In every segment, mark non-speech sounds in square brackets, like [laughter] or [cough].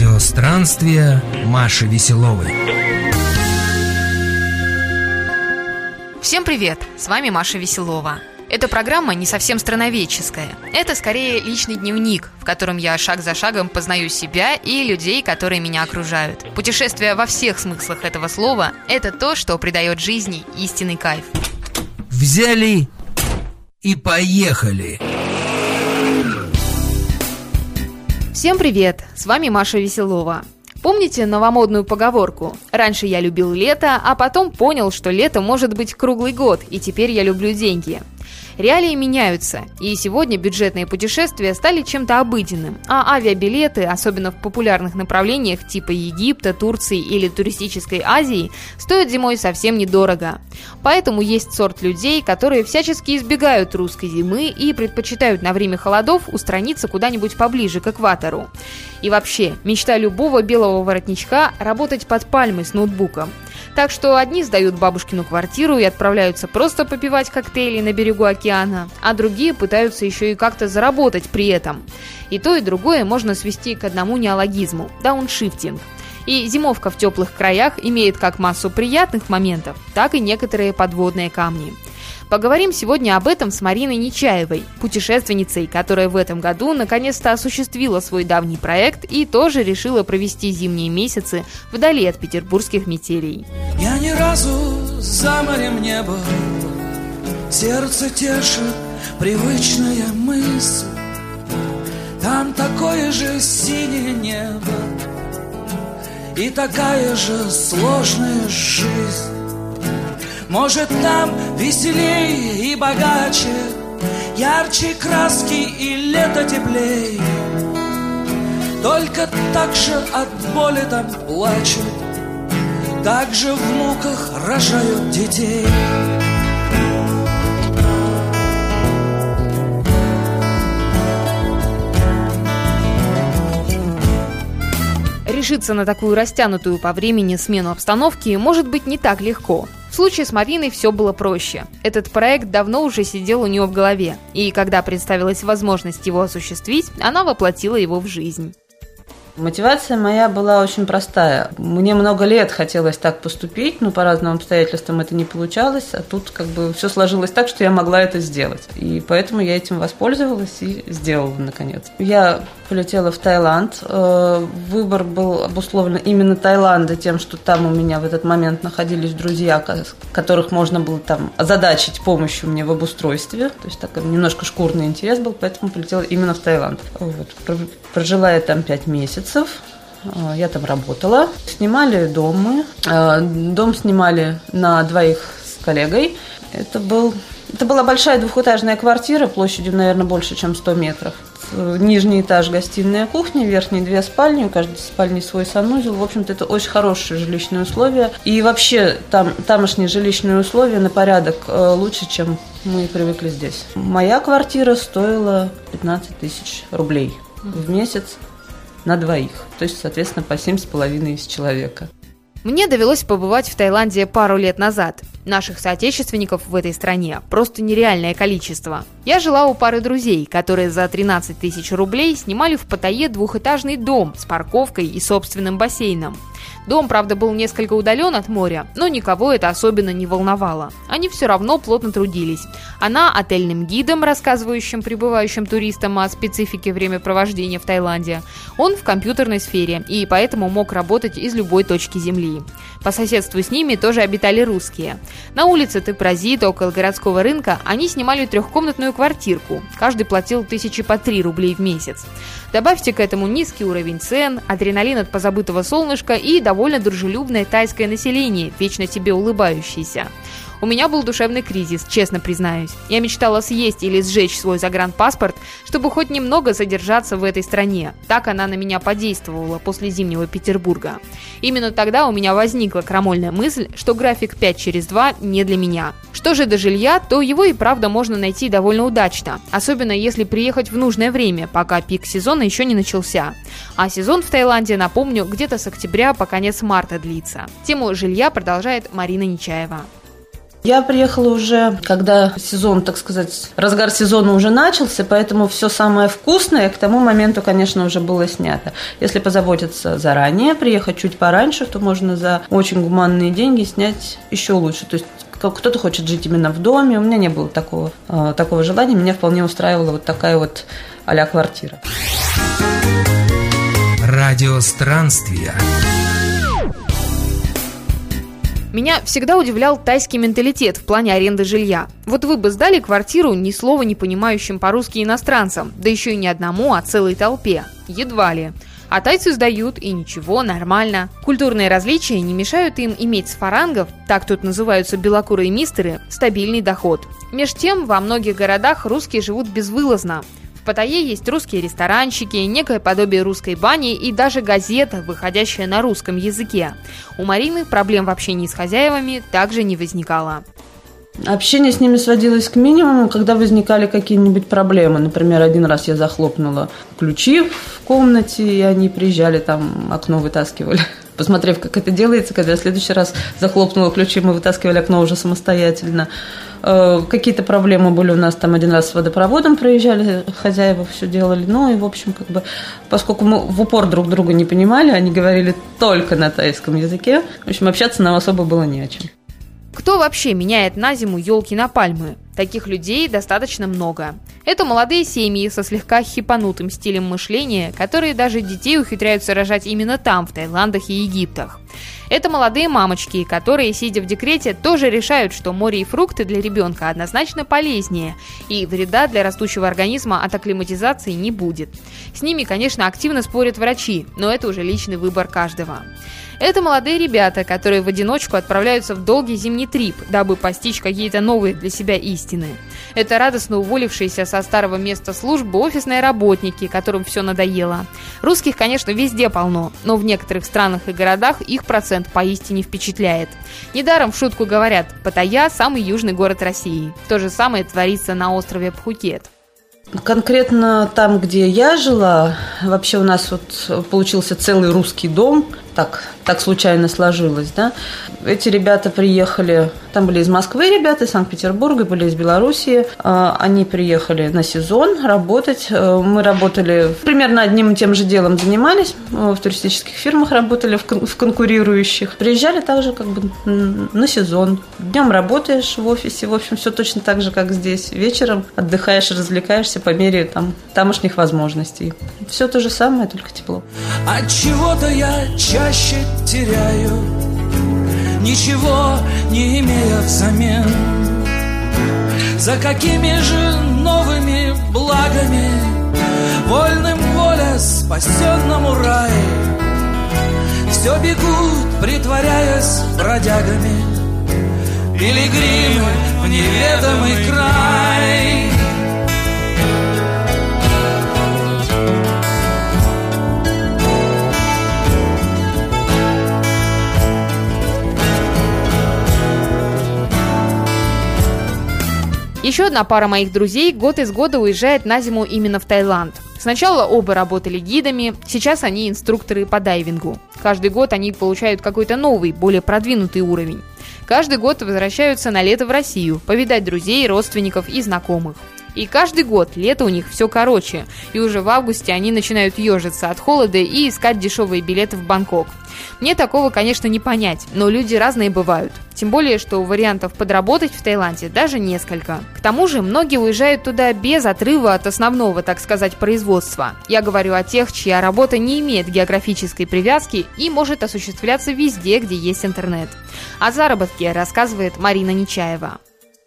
Радиостранствие Маши Веселовой. Всем привет! С вами Маша Веселова. Эта программа не совсем страноведческая. Это скорее личный дневник, в котором я шаг за шагом познаю себя и людей, которые меня окружают. Путешествие во всех смыслах этого слова – это то, что придает жизни истинный кайф. Взяли и поехали! Всем привет! С вами Маша Веселова. Помните новомодную поговорку «Раньше я любил лето, а потом понял, что лето может быть круглый год, и теперь я люблю деньги». Реалии меняются, и сегодня бюджетные путешествия стали чем-то обыденным, а авиабилеты, особенно в популярных направлениях типа Египта, Турции или туристической Азии, стоят зимой совсем недорого. Поэтому есть сорт людей, которые всячески избегают русской зимы и предпочитают на время холодов устраниться куда-нибудь поближе к экватору. И вообще, мечта любого белого воротничка – работать под пальмой с ноутбуком – так что одни сдают бабушкину квартиру и отправляются просто попивать коктейли на берегу океана, а другие пытаются еще и как-то заработать при этом. И то, и другое можно свести к одному неологизму – дауншифтинг. И зимовка в теплых краях имеет как массу приятных моментов, так и некоторые подводные камни – Поговорим сегодня об этом с Мариной Нечаевой, путешественницей, которая в этом году наконец-то осуществила свой давний проект и тоже решила провести зимние месяцы вдали от петербургских метелей. Я ни разу за морем не был, сердце тешит привычная мысль. Там такое же синее небо и такая же сложная жизнь. Может, там веселее и богаче, Ярче краски и лето теплее. Только так же от боли там плачут, Так же в муках рожают детей. Решиться на такую растянутую по времени смену обстановки может быть не так легко. В случае с Мариной все было проще. Этот проект давно уже сидел у нее в голове, и когда представилась возможность его осуществить, она воплотила его в жизнь. Мотивация моя была очень простая. Мне много лет хотелось так поступить, но по разным обстоятельствам это не получалось, а тут как бы все сложилось так, что я могла это сделать. И поэтому я этим воспользовалась и сделала наконец. Я полетела в Таиланд. Э, выбор был обусловлен именно Таиланда тем, что там у меня в этот момент находились друзья, которых можно было там озадачить помощью мне в обустройстве. То есть так немножко шкурный интерес был, поэтому полетела именно в Таиланд. Вот. Прожила я там пять месяцев. Э, я там работала. Снимали дом мы. Э, дом снимали на двоих с коллегой. Это был это была большая двухэтажная квартира площадью, наверное, больше, чем 100 метров. Нижний этаж – гостиная кухня, верхние две спальни, у каждой спальни свой санузел. В общем-то, это очень хорошие жилищные условия. И вообще там, тамошние жилищные условия на порядок э, лучше, чем мы привыкли здесь. Моя квартира стоила 15 тысяч рублей в месяц на двоих. То есть, соответственно, по семь с половиной из человека. Мне довелось побывать в Таиланде пару лет назад. Наших соотечественников в этой стране просто нереальное количество. Я жила у пары друзей, которые за 13 тысяч рублей снимали в Паттайе двухэтажный дом с парковкой и собственным бассейном. Дом, правда, был несколько удален от моря, но никого это особенно не волновало. Они все равно плотно трудились. Она отельным гидом, рассказывающим прибывающим туристам о специфике времяпровождения в Таиланде. Он в компьютерной сфере и поэтому мог работать из любой точки земли. По соседству с ними тоже обитали русские. На улице Тепразит, около городского рынка, они снимали трехкомнатную квартирку. Каждый платил тысячи по три рублей в месяц. Добавьте к этому низкий уровень цен, адреналин от позабытого солнышка и довольно дружелюбное тайское население, вечно тебе улыбающееся. У меня был душевный кризис, честно признаюсь. Я мечтала съесть или сжечь свой загранпаспорт, чтобы хоть немного содержаться в этой стране. Так она на меня подействовала после зимнего Петербурга. Именно тогда у меня возникла крамольная мысль, что график 5 через 2 не для меня. Что же до жилья, то его и правда можно найти довольно удачно, особенно если приехать в нужное время, пока пик сезона еще не начался. А сезон в Таиланде, напомню, где-то с октября по конец марта длится. Тему жилья продолжает Марина Нечаева. Я приехала уже, когда сезон, так сказать, разгар сезона уже начался, поэтому все самое вкусное к тому моменту, конечно, уже было снято. Если позаботиться заранее, приехать чуть пораньше, то можно за очень гуманные деньги снять еще лучше. То есть кто-то хочет жить именно в доме. У меня не было такого, э, такого желания. Меня вполне устраивала вот такая вот а квартира. Радио странствия. Меня всегда удивлял тайский менталитет в плане аренды жилья. Вот вы бы сдали квартиру ни слова не понимающим по-русски иностранцам, да еще и не одному, а целой толпе. Едва ли. А тайцы сдают, и ничего, нормально. Культурные различия не мешают им иметь с фарангов, так тут называются белокурые мистеры, стабильный доход. Меж тем, во многих городах русские живут безвылазно. В Паттайе есть русские ресторанчики, некое подобие русской бани и даже газета, выходящая на русском языке. У Марины проблем в общении с хозяевами также не возникало. Общение с ними сводилось к минимуму, когда возникали какие-нибудь проблемы. Например, один раз я захлопнула ключи в комнате, и они приезжали, там окно вытаскивали. [laughs] Посмотрев, как это делается, когда я в следующий раз захлопнула ключи, мы вытаскивали окно уже самостоятельно. Э, какие-то проблемы были у нас там один раз с водопроводом проезжали, хозяева все делали. Ну и, в общем, как бы, поскольку мы в упор друг друга не понимали, они говорили только на тайском языке, в общем, общаться нам особо было не о чем. Кто вообще меняет на зиму елки на пальмы? Таких людей достаточно много. Это молодые семьи со слегка хипанутым стилем мышления, которые даже детей ухитряются рожать именно там, в Таиландах и Египтах. Это молодые мамочки, которые, сидя в декрете, тоже решают, что море и фрукты для ребенка однозначно полезнее, и вреда для растущего организма от акклиматизации не будет. С ними, конечно, активно спорят врачи, но это уже личный выбор каждого. Это молодые ребята, которые в одиночку отправляются в долгий зимний трип, дабы постичь какие-то новые для себя истины. Это радостно уволившиеся со старого места службы офисные работники, которым все надоело. Русских, конечно, везде полно, но в некоторых странах и городах их процент поистине впечатляет. Недаром в шутку говорят, Паттайя – самый южный город России. То же самое творится на острове Пхукет. Конкретно там, где я жила, вообще у нас вот получился целый русский дом, так, так случайно сложилось, да. Эти ребята приехали, там были из Москвы ребята, из Санкт-Петербурга, были из Белоруссии. А, они приехали на сезон работать. Э, мы работали примерно одним и тем же делом занимались. В туристических фирмах работали, в конкурирующих. Приезжали также как бы на сезон. Днем работаешь в офисе, в общем, все точно так же, как здесь. Вечером отдыхаешь, развлекаешься по мере там, тамошних возможностей. Все то же самое, только тепло. От чего-то я чаще теряю, ничего не имея взамен. За какими же новыми благами Вольным воля спасенному рай Все бегут, притворяясь бродягами Пилигримы в неведомый край Еще одна пара моих друзей год из года уезжает на зиму именно в Таиланд. Сначала оба работали гидами, сейчас они инструкторы по дайвингу. Каждый год они получают какой-то новый, более продвинутый уровень. Каждый год возвращаются на лето в Россию, повидать друзей, родственников и знакомых. И каждый год лето у них все короче, и уже в августе они начинают ежиться от холода и искать дешевые билеты в Бангкок. Мне такого, конечно, не понять, но люди разные бывают. Тем более, что вариантов подработать в Таиланде даже несколько. К тому же, многие уезжают туда без отрыва от основного, так сказать, производства. Я говорю о тех, чья работа не имеет географической привязки и может осуществляться везде, где есть интернет. О заработке рассказывает Марина Нечаева.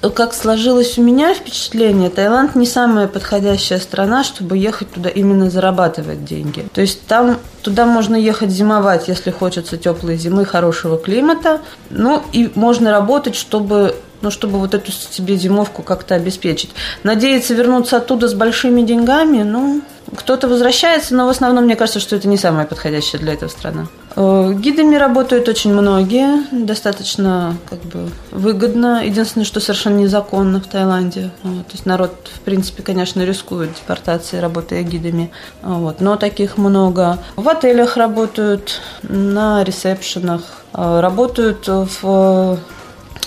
Как сложилось у меня впечатление, Таиланд не самая подходящая страна, чтобы ехать туда именно зарабатывать деньги. То есть там туда можно ехать зимовать, если хочется теплой зимы, хорошего климата. Ну и можно работать, чтобы ну, чтобы вот эту себе зимовку как-то обеспечить. Надеяться вернуться оттуда с большими деньгами, ну, кто-то возвращается, но в основном мне кажется, что это не самая подходящая для этого страна. Э, гидами работают очень многие, достаточно как бы выгодно. Единственное, что совершенно незаконно в Таиланде. Вот. То есть народ, в принципе, конечно, рискует депортацией, работая гидами. Вот. Но таких много. В отелях работают, на ресепшенах, э, работают в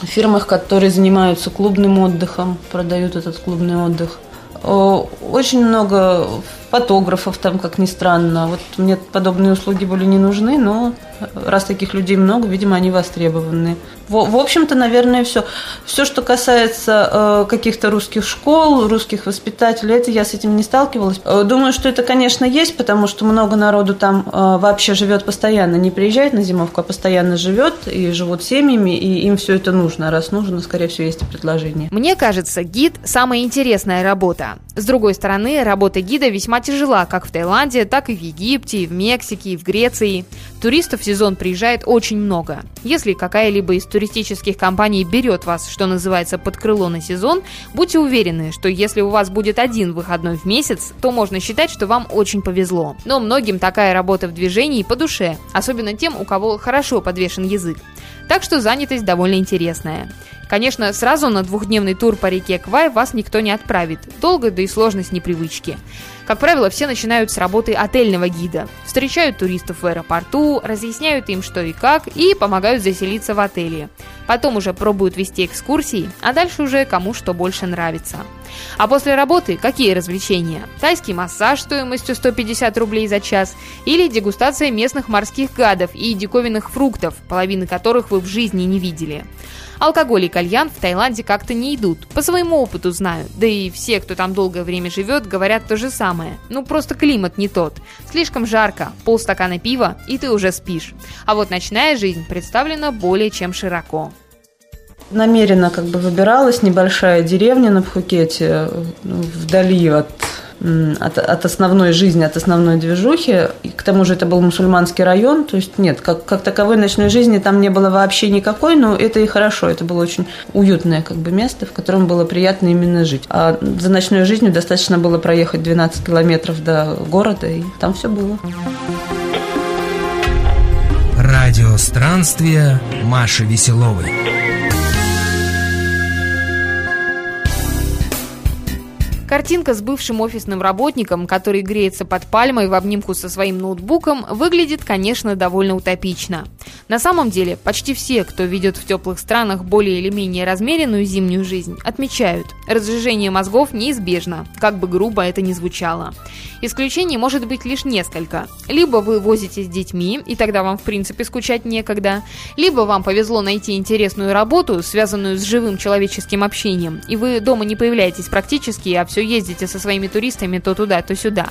фирмах, которые занимаются клубным отдыхом, продают этот клубный отдых. Очень много фотографов там, как ни странно. Вот мне подобные услуги были не нужны, но раз таких людей много, видимо, они востребованы. В, в общем-то, наверное, все. Все, что касается э, каких-то русских школ, русских воспитателей, это я с этим не сталкивалась. Э, думаю, что это, конечно, есть, потому что много народу там э, вообще живет постоянно, не приезжает на зимовку, а постоянно живет и живут семьями, и им все это нужно. Раз нужно, скорее всего, есть и предложение. Мне кажется, гид – самая интересная работа. С другой стороны, работа гида весьма тяжела как в Таиланде, так и в Египте, и в Мексике, и в Греции. Туристов в сезон приезжает очень много. Если какая-либо из туристических компаний берет вас, что называется, под крыло на сезон, будьте уверены, что если у вас будет один выходной в месяц, то можно считать, что вам очень повезло. Но многим такая работа в движении по душе, особенно тем, у кого хорошо подвешен язык. Так что занятость довольно интересная. Конечно, сразу на двухдневный тур по реке Квай вас никто не отправит. Долго, да и сложно с непривычки. Как правило, все начинают с работы отельного гида. Встречают туристов в аэропорту, разъясняют им что и как и помогают заселиться в отеле. Потом уже пробуют вести экскурсии, а дальше уже кому что больше нравится. А после работы какие развлечения? Тайский массаж стоимостью 150 рублей за час или дегустация местных морских гадов и диковинных фруктов, половины которых вы в жизни не видели. Алкоголь и кальян в Таиланде как-то не идут. По своему опыту знаю. Да и все, кто там долгое время живет, говорят то же самое. Ну, просто климат не тот. Слишком жарко, полстакана пива, и ты уже спишь. А вот ночная жизнь представлена более чем широко намеренно как бы выбиралась небольшая деревня на Пхукете, ну, вдали от от, от основной жизни, от основной движухи. И к тому же это был мусульманский район, то есть нет, как, как таковой ночной жизни там не было вообще никакой, но это и хорошо, это было очень уютное как бы место, в котором было приятно именно жить. А за ночной жизнью достаточно было проехать 12 километров до города, и там все было. Радио странствия Маши Веселовой. Картинка с бывшим офисным работником, который греется под пальмой в обнимку со своим ноутбуком, выглядит, конечно, довольно утопично. На самом деле, почти все, кто ведет в теплых странах более или менее размеренную зимнюю жизнь, отмечают, разжижение мозгов неизбежно, как бы грубо это ни звучало. Исключений может быть лишь несколько. Либо вы возитесь с детьми, и тогда вам в принципе скучать некогда, либо вам повезло найти интересную работу, связанную с живым человеческим общением, и вы дома не появляетесь практически, а все ездите со своими туристами то туда, то сюда.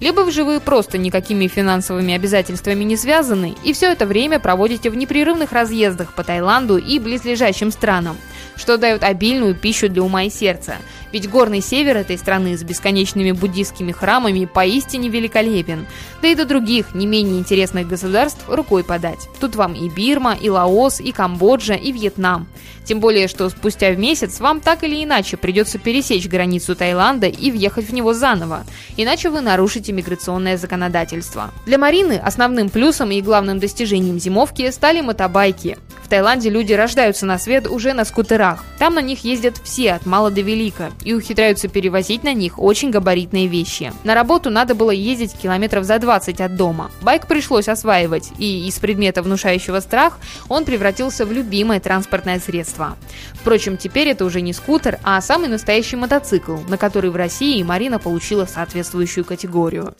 Либо же вы просто никакими финансовыми обязательствами не связаны, и все это время проводите в непрерывных разъездах по Таиланду и близлежащим странам, что дает обильную пищу для ума и сердца. Ведь горный север этой страны с бесконечными буддийскими храмами поистине великолепен. Да и до других, не менее интересных государств рукой подать. Тут вам и Бирма, и Лаос, и Камбоджа, и Вьетнам. Тем более, что спустя в месяц вам так или иначе придется пересечь границу Таиланда и въехать в него заново, иначе вы нарушите миграционное законодательство. Для Марины основным плюсом и главным достижением зимовки стали мотобайки. В Таиланде люди рождаются на свет уже на скутерах. Там на них ездят все, от мала до велика, и ухитряются перевозить на них очень габаритные вещи. На работу надо было ездить километров за 20 от дома. Байк пришлось осваивать, и из предмета, внушающего страх, он превратился в любимое транспортное средство. Впрочем, теперь это уже не скутер, а самый настоящий мотоцикл, на который в России Марина получила соответствующую категорию.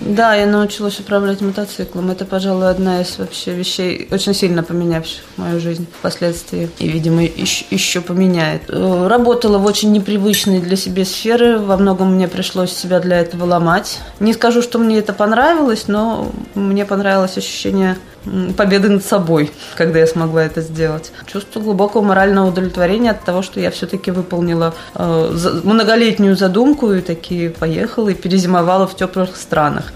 Да, я научилась управлять мотоциклом. Это, пожалуй, одна из вообще вещей, очень сильно поменявших мою жизнь впоследствии. И, видимо, еще, еще поменяет. Э, работала в очень непривычной для себя сферы. Во многом мне пришлось себя для этого ломать. Не скажу, что мне это понравилось, но мне понравилось ощущение победы над собой, когда я смогла это сделать. Чувство глубокого морального удовлетворения от того, что я все-таки выполнила э, многолетнюю задумку и таки поехала и перезимовала в теплых странах.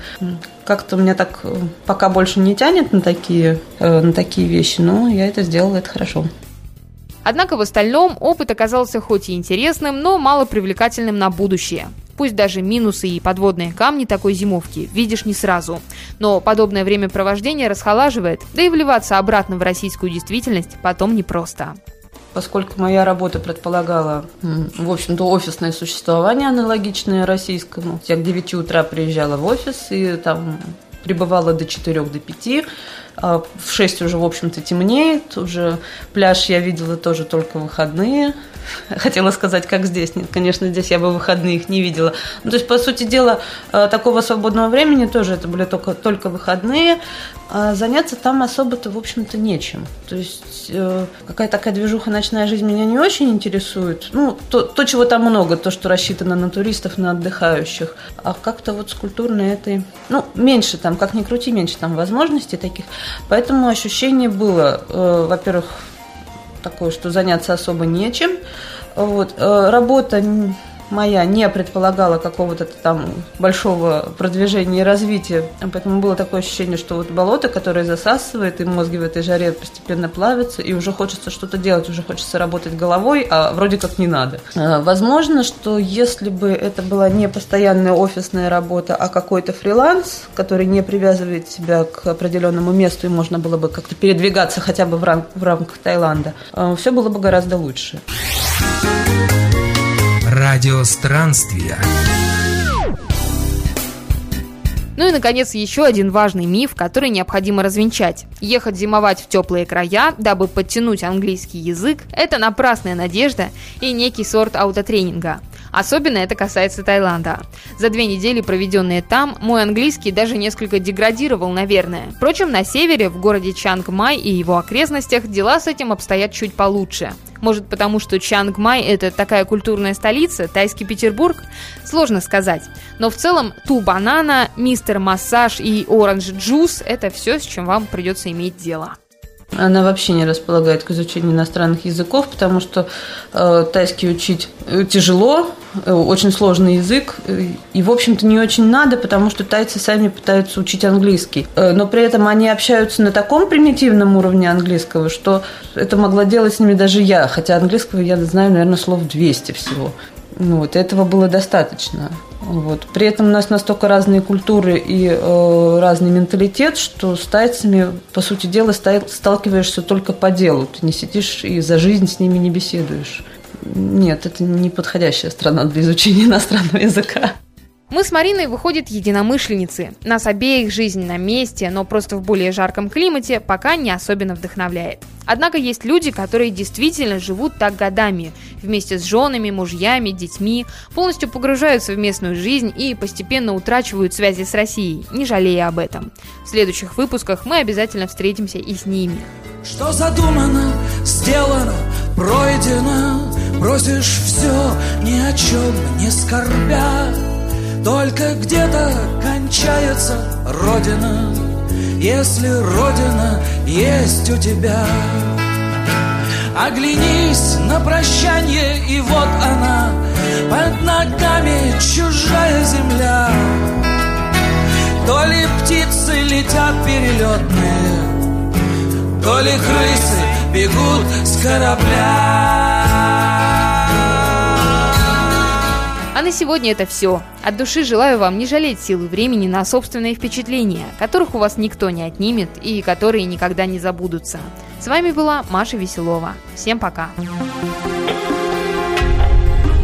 Как-то меня так э, пока больше не тянет на такие, э, на такие вещи, но я это сделала, это хорошо. Однако в остальном опыт оказался хоть и интересным, но мало привлекательным на будущее. Пусть даже минусы и подводные камни такой зимовки видишь не сразу. Но подобное времяпровождение расхолаживает, да и вливаться обратно в российскую действительность потом непросто поскольку моя работа предполагала, в общем-то, офисное существование аналогичное российскому. Я к 9 утра приезжала в офис и там пребывала до 4 до 5, А в 6 уже, в общем-то, темнеет. Уже пляж я видела тоже только выходные. [laughs] Хотела сказать, как здесь. Нет, конечно, здесь я бы выходные их не видела. Ну, то есть, по сути дела, э, такого свободного времени тоже это были только, только выходные. А заняться там особо-то, в общем-то, нечем. То есть э, какая такая движуха «Ночная жизнь» меня не очень интересует. Ну, то, то, чего там много, то, что рассчитано на туристов, на отдыхающих. А как-то вот с культурной этой... Ну, меньше там, как ни крути, меньше там возможностей таких. Поэтому ощущение было, э, во-первых, такое, что заняться особо нечем. Вот. Э, работа моя не предполагала какого-то там большого продвижения и развития. Поэтому было такое ощущение, что вот болото, которое засасывает, и мозги в этой жаре постепенно плавятся, и уже хочется что-то делать, уже хочется работать головой, а вроде как не надо. А, возможно, что если бы это была не постоянная офисная работа, а какой-то фриланс, который не привязывает себя к определенному месту, и можно было бы как-то передвигаться хотя бы в, рам- в рамках Таиланда, а, все было бы гораздо лучше. Радиостранствия. Ну и, наконец, еще один важный миф, который необходимо развенчать. Ехать зимовать в теплые края, дабы подтянуть английский язык – это напрасная надежда и некий сорт аутотренинга. Особенно это касается Таиланда. За две недели, проведенные там, мой английский даже несколько деградировал, наверное. Впрочем, на севере, в городе Чангмай и его окрестностях, дела с этим обстоят чуть получше. Может, потому что Чангмай – это такая культурная столица, тайский Петербург? Сложно сказать. Но в целом Ту Банана, Мистер Массаж и Оранж Джус – это все, с чем вам придется иметь дело. Она вообще не располагает к изучению иностранных языков, потому что э, тайский учить э, тяжело, э, очень сложный язык, э, и, в общем-то, не очень надо, потому что тайцы сами пытаются учить английский. Э, но при этом они общаются на таком примитивном уровне английского, что это могла делать с ними даже я, хотя английского я знаю, наверное, слов 200 всего. Ну, вот этого было достаточно. Вот. При этом у нас настолько разные культуры и э, разный менталитет, что с тайцами, по сути дела, сталкиваешься только по делу. Ты не сидишь и за жизнь с ними не беседуешь. Нет, это не подходящая страна для изучения иностранного языка. Мы с Мариной, выходят единомышленницы. Нас обеих жизнь на месте, но просто в более жарком климате, пока не особенно вдохновляет. Однако есть люди, которые действительно живут так годами, вместе с женами, мужьями, детьми, полностью погружаются в местную жизнь и постепенно утрачивают связи с Россией, не жалея об этом. В следующих выпусках мы обязательно встретимся и с ними. Что задумано, сделано, пройдено, бросишь все, ни о чем не скорбя. Только где-то кончается Родина, Если Родина есть у тебя. Оглянись на прощание, и вот она, Под ногами чужая земля. То ли птицы летят перелетные, То ли крысы бегут с корабля. А на сегодня это все. От души желаю вам не жалеть силы времени на собственные впечатления, которых у вас никто не отнимет и которые никогда не забудутся. С вами была Маша Веселова. Всем пока.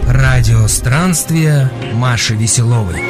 Радио странствия Маши Веселовой.